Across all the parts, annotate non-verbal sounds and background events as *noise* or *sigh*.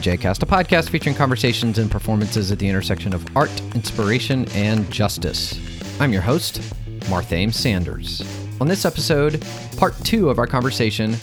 AIJcast, a podcast featuring conversations and performances at the intersection of art, inspiration, and justice. I'm your host, Marthame Sanders. On this episode, part two of our conversation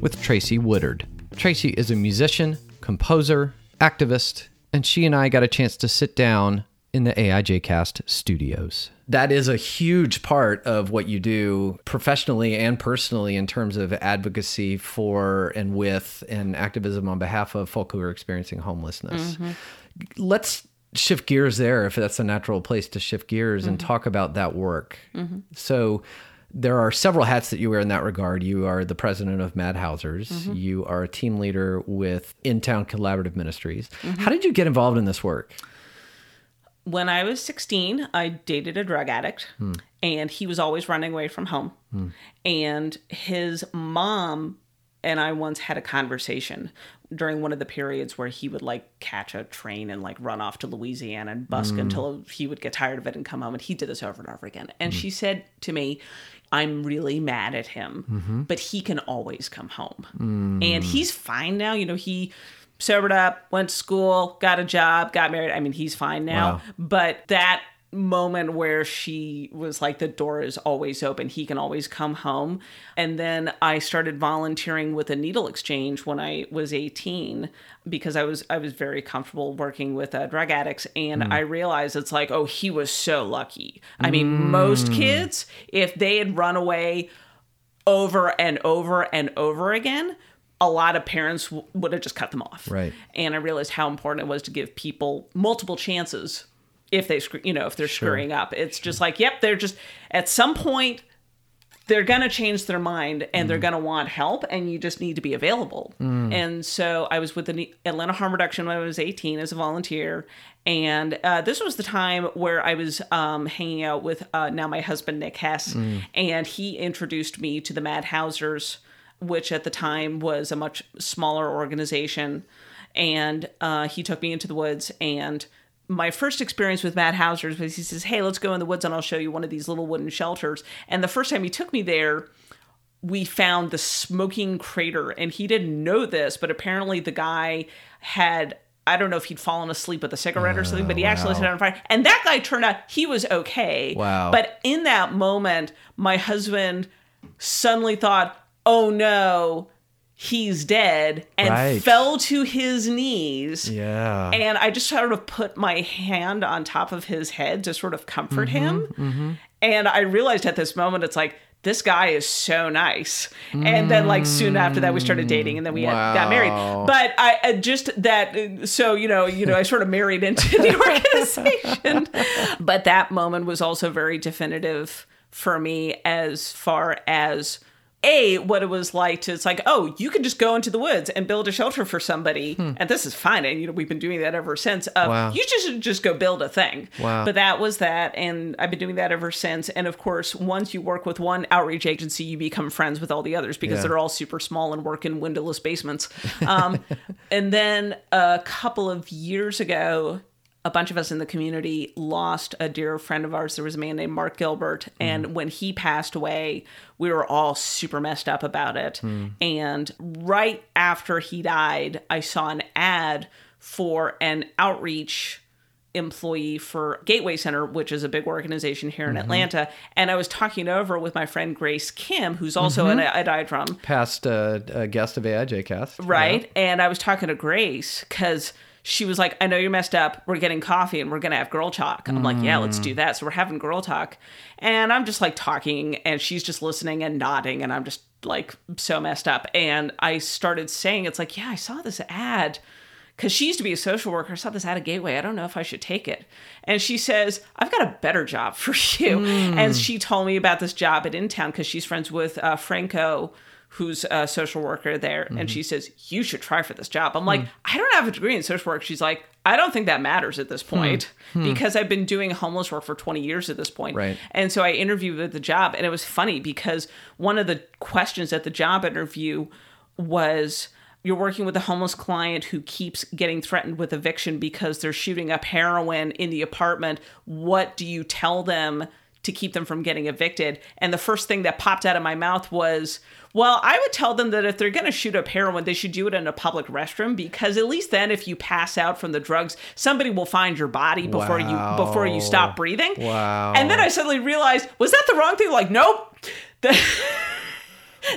with Tracy Woodard. Tracy is a musician, composer, activist, and she and I got a chance to sit down in the AIJcast studios. That is a huge part of what you do professionally and personally in terms of advocacy for and with and activism on behalf of folk who are experiencing homelessness. Mm-hmm. Let's shift gears there if that's a natural place to shift gears mm-hmm. and talk about that work. Mm-hmm. So, there are several hats that you wear in that regard. You are the president of Madhousers. Mm-hmm. You are a team leader with In Town Collaborative Ministries. Mm-hmm. How did you get involved in this work? When I was 16, I dated a drug addict, hmm. and he was always running away from home. Hmm. And his mom and I once had a conversation during one of the periods where he would like catch a train and like run off to Louisiana and busk mm. until he would get tired of it and come home. And he did this over and over again. And mm. she said to me, I'm really mad at him, mm-hmm. but he can always come home. And he's fine now. You know, he sobered up, went to school, got a job, got married. I mean, he's fine now. Wow. But that moment where she was like the door is always open he can always come home and then i started volunteering with a needle exchange when i was 18 because i was i was very comfortable working with uh, drug addicts and mm. i realized it's like oh he was so lucky i mean mm. most kids if they had run away over and over and over again a lot of parents w- would have just cut them off right and i realized how important it was to give people multiple chances if they you know if they're sure. screwing up it's just like yep they're just at some point they're going to change their mind and mm. they're going to want help and you just need to be available mm. and so i was with the atlanta harm reduction when i was 18 as a volunteer and uh, this was the time where i was um, hanging out with uh, now my husband nick hess mm. and he introduced me to the madhousers which at the time was a much smaller organization and uh, he took me into the woods and my first experience with Madhousers was he says, Hey, let's go in the woods and I'll show you one of these little wooden shelters. And the first time he took me there, we found the smoking crater. And he didn't know this, but apparently the guy had I don't know if he'd fallen asleep with a cigarette or something, but he wow. actually set it on fire. And that guy turned out he was okay. Wow. But in that moment, my husband suddenly thought, oh no, he's dead and right. fell to his knees. Yeah. And I just sort of put my hand on top of his head to sort of comfort mm-hmm, him. Mm-hmm. And I realized at this moment, it's like, this guy is so nice. And then, like, soon after that, we started dating and then we wow. had, got married. But I just that, so, you know, you know, I sort of married into the *laughs* organization. but that moment was also very definitive for me as far as a what it was like to it's like oh you can just go into the woods and build a shelter for somebody hmm. and this is fine and you know we've been doing that ever since uh, wow. you just just go build a thing wow. but that was that and i've been doing that ever since and of course once you work with one outreach agency you become friends with all the others because yeah. they're all super small and work in windowless basements um, *laughs* and then a couple of years ago a bunch of us in the community lost a dear friend of ours. There was a man named Mark Gilbert. And mm. when he passed away, we were all super messed up about it. Mm. And right after he died, I saw an ad for an outreach employee for Gateway Center, which is a big organization here in mm-hmm. Atlanta. And I was talking over with my friend Grace Kim, who's also mm-hmm. an iDRAM. Past uh, a guest of AIJcast. Right. Yeah. And I was talking to Grace because she was like, I know you're messed up. We're getting coffee and we're going to have girl talk. I'm mm. like, yeah, let's do that. So we're having girl talk. And I'm just like talking and she's just listening and nodding. And I'm just like so messed up. And I started saying, it's like, yeah, I saw this ad because she used to be a social worker. I saw this ad at Gateway. I don't know if I should take it. And she says, I've got a better job *laughs* for you. Mm. And she told me about this job at InTown because she's friends with uh, Franco who's a social worker there, mm-hmm. and she says, You should try for this job. I'm like, mm. I don't have a degree in social work. She's like, I don't think that matters at this point hmm. because I've been doing homeless work for 20 years at this point. Right. And so I interviewed at the job, and it was funny because one of the questions at the job interview was, you're working with a homeless client who keeps getting threatened with eviction because they're shooting up heroin in the apartment. What do you tell them to keep them from getting evicted. And the first thing that popped out of my mouth was, well, I would tell them that if they're going to shoot up heroin, they should do it in a public restroom because at least then, if you pass out from the drugs, somebody will find your body before Wow. you before you stop breathing. Wow. And then I suddenly realized, was that the wrong thing? Like, nope. *laughs* The-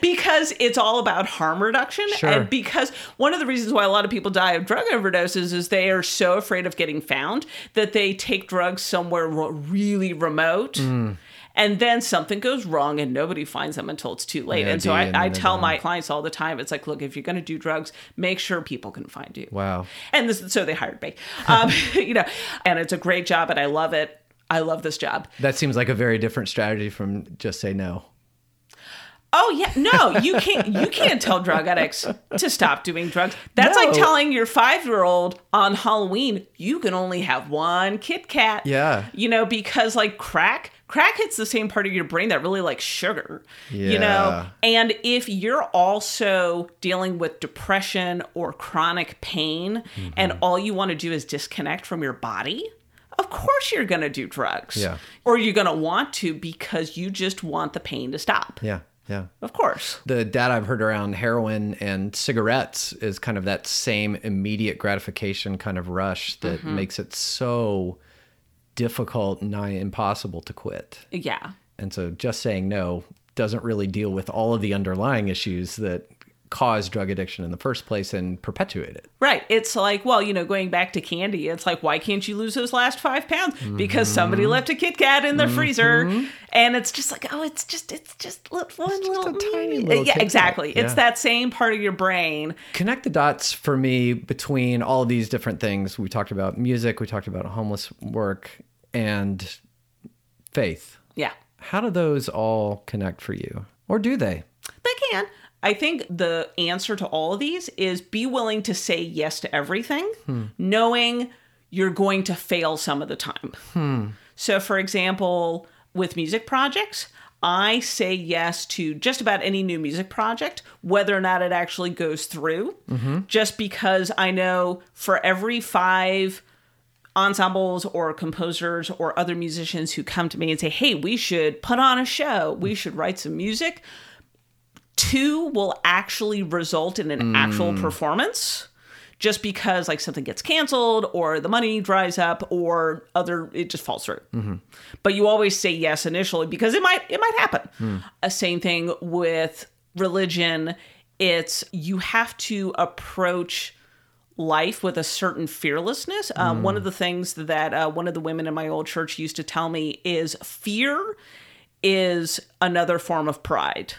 because it's all about harm reduction Sure. and because one of the reasons why a lot of people die of drug overdoses is they are so afraid of getting found that they take drugs somewhere really remote Mm. and then something goes wrong and nobody finds them until it's too late Yeah, and so I, and I tell my clients all the time it's like look if you're going to do drugs make sure people can find you Wow. and this, so they hired me um, *laughs* you know and it's a great job and i love it i love this job That seems like a very different strategy from just say no. Oh yeah, no, you can't. You can't tell drug addicts to stop doing drugs. That's like telling your five-year-old on Halloween you can only have one Kit Kat. Yeah. you know because like crack, crack hits the same part of your brain that really likes sugar. Yeah. You know, and if you're also dealing with depression or chronic pain, and Mm-hmm. all you want to do is disconnect from your body. Of course, you're going to do drugs. Yeah. Or you're going to want to because you just want the pain to stop. Yeah. Yeah. Of course. The data I've heard around heroin and cigarettes is kind of that same immediate gratification kind of rush that Mm-hmm. makes it so difficult, nigh impossible to quit. Yeah. And so just saying no doesn't really deal with all of the underlying issues that cause drug addiction in the first place and perpetuate it. Right. It's like, well, you know, going back to candy, it's like, why can't you lose those last five pounds? Because somebody left a Kit Kat in the freezer. And it's just like, oh, it's just, it's just one just little, a tiny mm. little Yeah, exactly. It's that same part of your brain. Connect the dots for me between all of these different things. We talked about music, we talked about homeless work, and faith. Yeah. How do those all connect for you? Or do they? They can. I think the answer to all of these is be willing to say yes to everything, knowing you're going to fail some of the time. So, for example, with music projects, I say yes to just about any new music project, whether or not it actually goes through, just because I know for every five ensembles or composers or other musicians who come to me and say, hey, we should put on a show, we should write some music two will actually result in an actual mm. performance just because like something gets canceled or the money dries up or other it just falls through. Mm-hmm. But you always say yes initially because it might it might happen. A same thing with religion. It's you have to approach life with a certain fearlessness. Um, One of the things that uh, one of the women in my old church used to tell me is fear is another form of pride.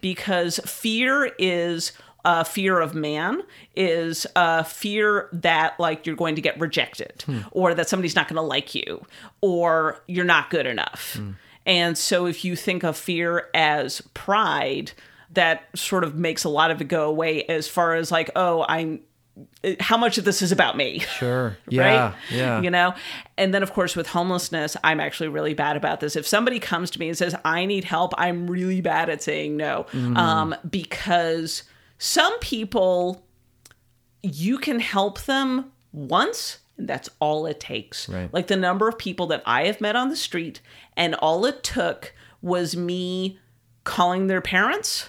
Because fear is uh, fear of man, is uh, fear that like you're going to get rejected, or that somebody's not going to like you, or you're not good enough. And so if you think of fear as pride, that sort of makes a lot of it go away as far as like, oh, I'm how much of this is about me? Sure. *laughs* Yeah. right? Yeah. You know? And then, of course, with homelessness, I'm actually really bad about this. If somebody comes to me and says, I need help, I'm really bad at saying no Mm-hmm. um, because some people, you can help them once. And that's all it takes. Right. Like the number of people that I have met on the street, and all it took was me calling their parents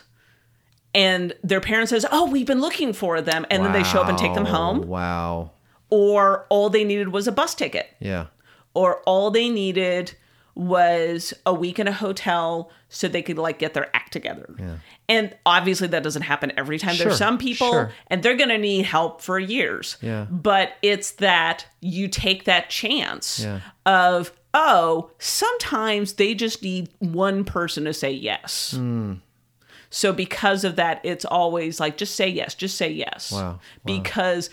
and their parents says, "Oh, we've been looking for them," and then they show up and take them home, Wow. or all they needed was a bus ticket, Yeah. or all they needed was a week in a hotel so they could like get their act together. Yeah. And obviously that doesn't happen every time. Sure, There's some people sure. and they're going to need help for years. Yeah. But it's that you take that chance Yeah. of oh, sometimes they just need one person to say yes. Hmm. So because of that, it's always like just say yes, just say yes. Wow, wow. Because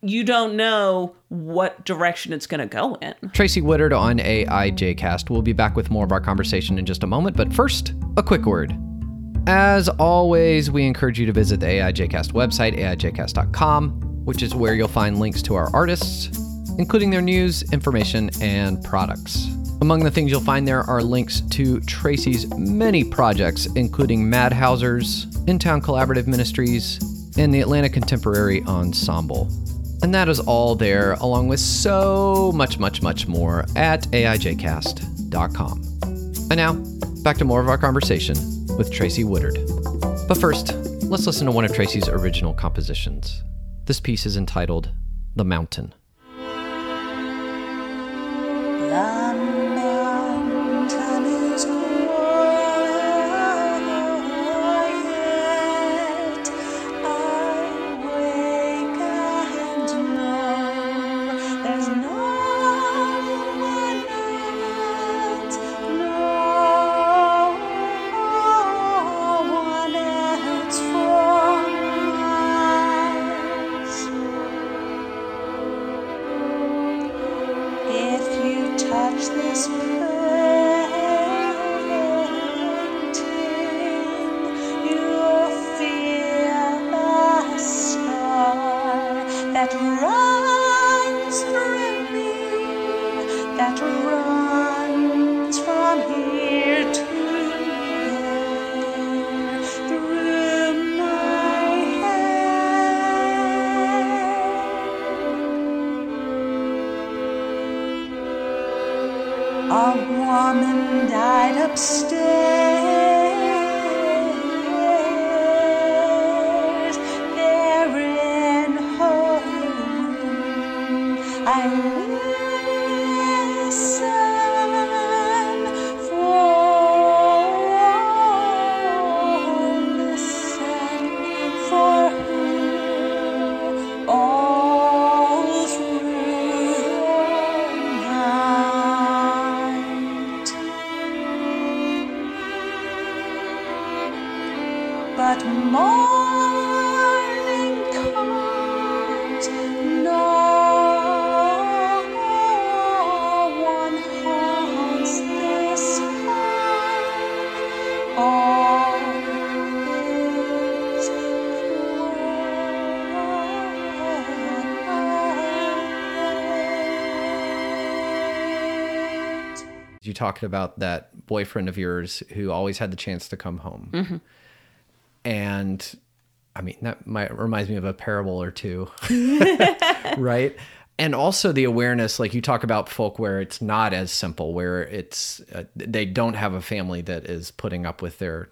you don't know what direction it's going to go in. Tracy Woodard on AIJcast. We'll be back with more of our conversation in just a moment, but first, a quick word. As always, we encourage you to visit the AIJcast website, aijcast.com, which is where you'll find links to our artists, including their news, information, and products. Among the things you'll find there are links to Tracy's many projects, including Madhousers, In Town Collaborative Ministries, and the Atlanta Contemporary Ensemble. And that is all there, along with so much, much, much more at AIJcast.com. And now, back to more of our conversation with Tracy Woodard. But first, let's listen to one of Tracy's original compositions. This piece is entitled The Mountain. A woman died upstairs. Talked about that boyfriend of yours who always had the chance to come home. And I mean, that might reminds me of a parable or two, *laughs* *laughs* right? And also the awareness, like you talk about folk where it's not as simple, where it's uh, they don't have a family that is putting up with their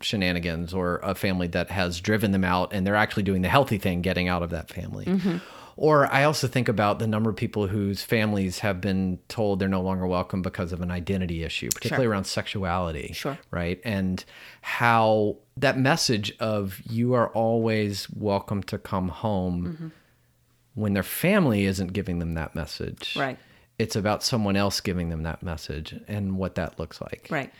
shenanigans or a family that has driven them out and they're actually doing the healthy thing, getting out of that family. Or I also think about the number of people whose families have been told they're no longer welcome because of an identity issue, particularly around sexuality. Sure. Right. And how that message of you are always welcome to come home Mm-hmm. when their family isn't giving them that message. Right. It's about someone else giving them that message and what that looks like. Right.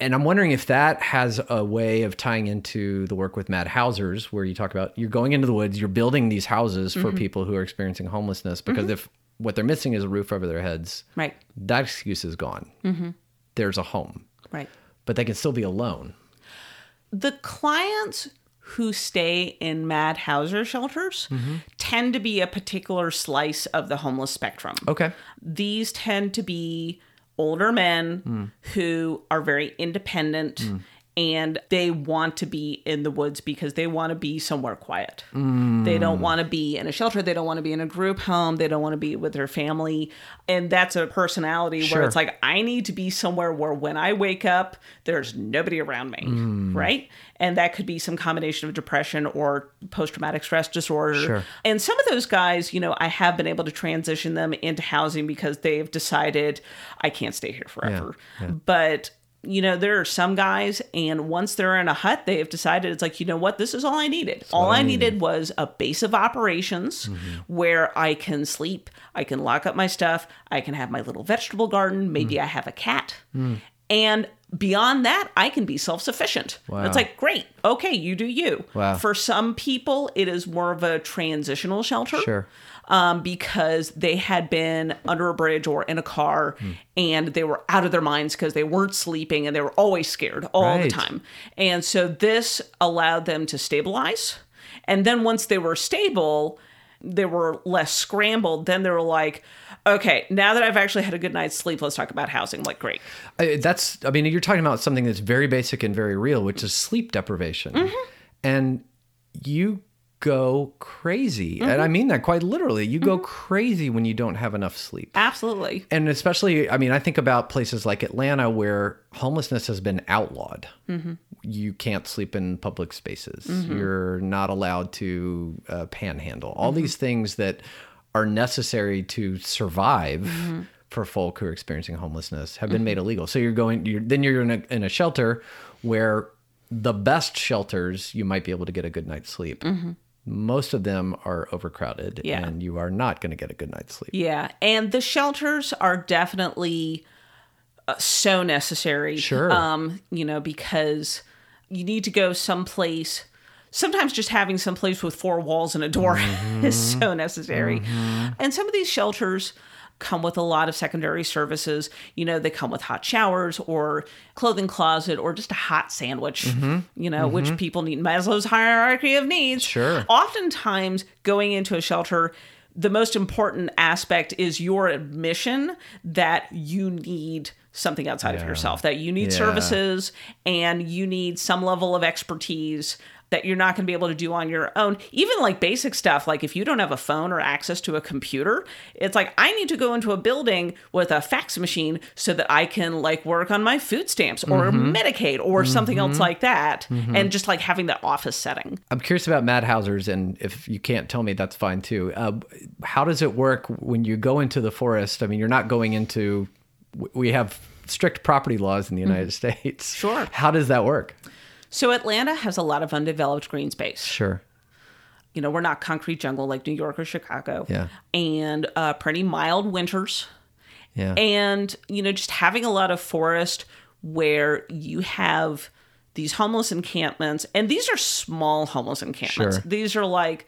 And I'm wondering if that has a way of tying into the work with Mad Housers, where you talk about you're going into the woods, you're building these houses for Mm-hmm. people who are experiencing homelessness. Because if what they're missing is a roof over their heads, Right. that excuse is gone. Mm-hmm. There's a home, Right. but they can still be alone. the clients who stay in Mad Hauser shelters tend to be a particular slice of the homeless spectrum. Okay. These tend to be older men mm. who are very independent mm. And they want to be in the woods because they want to be somewhere quiet. They don't want to be in a shelter. They don't want to be in a group home. They don't want to be with their family. And that's a personality Sure. where it's like, I need to be somewhere where when I wake up, there's nobody around me. Mm. Right. And that could be some combination of depression or post traumatic stress disorder. Sure. And some of those guys, you know, I have been able to transition them into housing because they've decided I can't stay here forever. But you know, there are some guys, and once they're in a hut, they have decided it's like, you know what, this is all I needed. all I needed. was a base of operations where I can sleep, I can lock up my stuff, I can have my little vegetable garden, maybe I have a cat. And beyond that, I can be self sufficient. Wow. It's like, great, okay, you do you. Wow. For some people, it is more of a transitional shelter Sure. Um, because they had been under a bridge or in a car and they were out of their minds because they weren't sleeping and they were always scared all the time. And so this allowed them to stabilize. And then once they were stable, they were less scrambled. Then they were like, okay, now that I've actually had a good night's sleep, let's talk about housing. Like, great. I- that's i mean you're talking about something that's very basic and very real which is sleep deprivation Mm-hmm. and you go crazy. And I mm-hmm. mean that quite literally. You go mm-hmm. crazy when you don't have enough sleep. Absolutely. And especially, I mean, I think about places like Atlanta where homelessness has been outlawed. Mm-hmm. You can't sleep in public spaces. You're not allowed to uh, panhandle. All these things that are necessary to survive for folk who are experiencing homelessness have been made illegal. So you're going, you're, then you're in a, in a shelter where the best shelters you might be able to get a good night's sleep. Most of them are overcrowded, Yeah. and you are not going to get a good night's sleep. Yeah, and the shelters are definitely uh, so necessary. Sure. Um, you know, because you need to go someplace. Sometimes just having someplace with four walls and a door Mm-hmm. *laughs* is so necessary. And some of these shelters come with a lot of secondary services. You know, they come with hot showers or clothing closet or just a hot sandwich, Mm-hmm. you know, which people need. Maslow's hierarchy of needs. Sure. Oftentimes, going into a shelter, the most important aspect is your admission that you need something outside of yourself, that you need Yeah. services and you need some level of expertise that you're not going to be able to do on your own. Even like basic stuff, like if you don't have a phone or access to a computer, it's like I need to go into a building with a fax machine so that I can like work on my food stamps or mm-hmm. Medicaid or something else mm-hmm. like that. Mm-hmm. And just like having that office setting. I'm curious about Mad Housers, and if you can't tell me, that's fine too. Uh, how does it work when you go into the forest? I mean, you're not going into. We have strict property laws in the United mm. States. Sure. How does that work? So Atlanta has a lot of undeveloped green space. Sure. You know, we're not concrete jungle like New York or Chicago. Yeah. And uh, pretty mild winters. Yeah. And, you know, just having a lot of forest where you have these homeless encampments. And these are small homeless encampments. Sure. These are like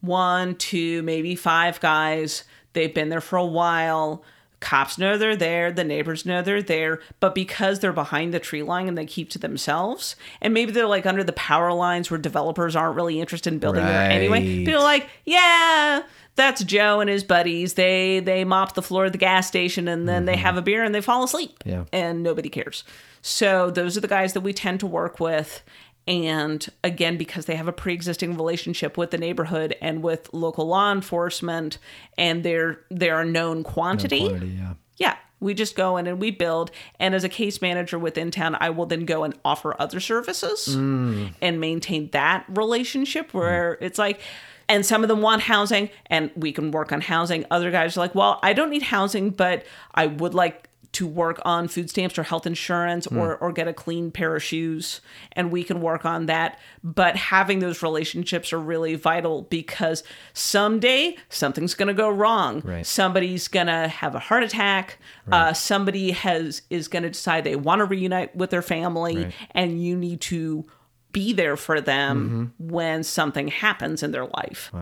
one, two, maybe five guys. They've been there for a while. Cops know they're there. The neighbors know they're there. But because they're behind the tree line and they keep to themselves, and maybe they're like under the power lines where developers aren't really interested in building there anyway, Right. they're like, yeah, that's Joe and his buddies. They they mop the floor of the gas station and then they have a beer and they fall asleep. Mm-hmm. Yeah. And nobody cares. So those are the guys that we tend to work with. And again, because they have a pre existing relationship with the neighborhood and with local law enforcement and they're they're a known quantity. Quantity, yeah. Yeah. We just go in and we build. And as a case manager with InTown, I will then go and offer other services Mm. and maintain that relationship where it's like, and some of them want housing and we can work on housing. Other guys are like, well, I don't need housing, but I would like to work on food stamps or health insurance or, or get a clean pair of shoes and we can work on that. But having those relationships are really vital because someday something's going to go wrong. Right. somebody's going to have a heart attack. Uh, somebody has is going to decide they want to reunite with their family Right. and you need to be there for them when something happens in their life.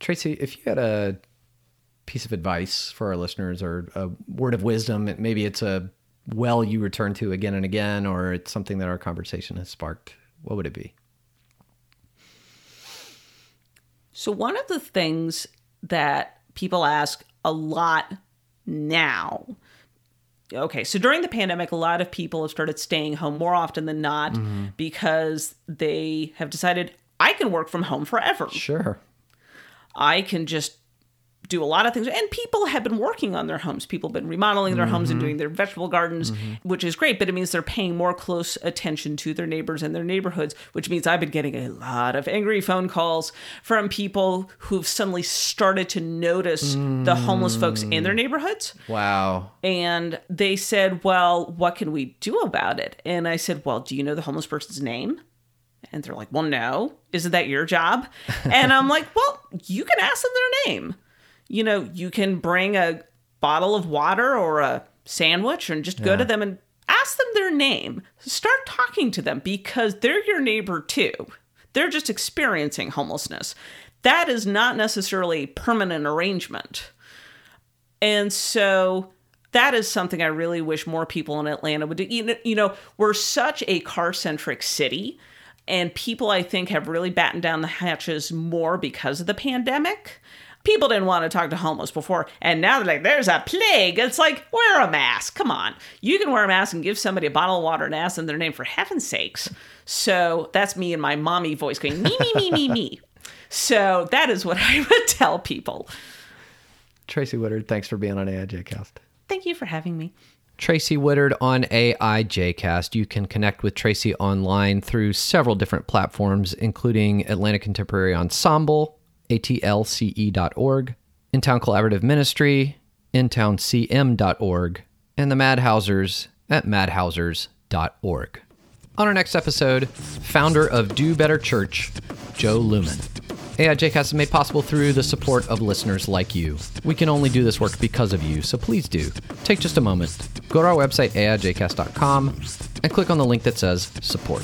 Tracy, if you had a piece of advice for our listeners or a word of wisdom, maybe it's a well you return to again and again, or it's something that our conversation has sparked, what would it be? So, one of the things that people ask a lot now. Okay, so during the pandemic, a lot of people have started staying home more often than not mm-hmm. because they have decided I can work from home forever. Sure. I can just do a lot of things. And people have been working on their homes. People have been remodeling their homes and mm-hmm. doing their vegetable gardens, mm-hmm. which is great, but it means they're paying more close attention to their neighbors and their neighborhoods, which means I've been getting a lot of angry phone calls from people who've suddenly started to notice the homeless folks in their mm. neighborhoods. Wow. And they said, Well, what can we do about it? And I said, Well, do you know the homeless person's name? And they're like, Well, no. Isn't that your job? and I'm like, Well, you can ask them their name. You know, you can bring a bottle of water or a sandwich and just go to them and ask them their name. Start talking to them because they're your neighbor too. They're just experiencing homelessness. That is not necessarily a permanent arrangement. And so that is something I really wish more people in Atlanta would do. You know, you know we're such a car centric city, and people I think have really battened down the hatches more because of the pandemic. People didn't want to talk to homeless before, and now they're like, there's a plague. It's like, wear a mask. Come on. You can wear a mask and give somebody a bottle of water and ask them their name for heaven's sakes. So that's me and my mommy voice going, me, me, me, me, me. So that is what *laughs* I would tell people. Tracy Woodard, thanks for being on AIJcast. Thank you for having me. Tracy Woodard on AIJcast. You can connect with Tracy online through several different platforms, including Atlanta Contemporary Ensemble, atlce.org, InTown Collaborative Ministry, intowncm.org, and the Madhousers at madhousers.org. On our next episode, founder of Do Better Church, Joe Lumen. Uh, AIJcast is made possible through the support of listeners like you. We can only do this work because of you, so please do. Take just a moment, go to our website, aijcast.com, and click on the link that says support.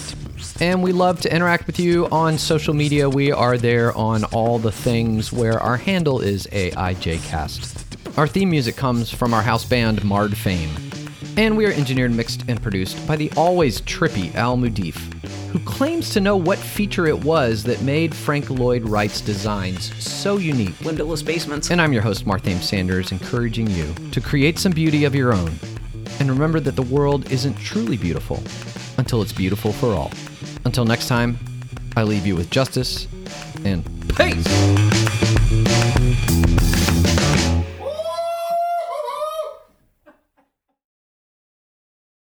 And we love to interact with you on social media. We are there on all the things where our handle is AIJcast. Our theme music comes from our house band, Marred Fame. And we are engineered, mixed, and produced by the always trippy Al Mudif, who claims to know what feature it was that made Frank Lloyd Wright's designs so unique. Windowless basements. And I'm your host, Marthame Sanders, encouraging you to create some beauty of your own. And remember that the world isn't truly beautiful until it's beautiful for all. Until next time, I leave you with justice and peace.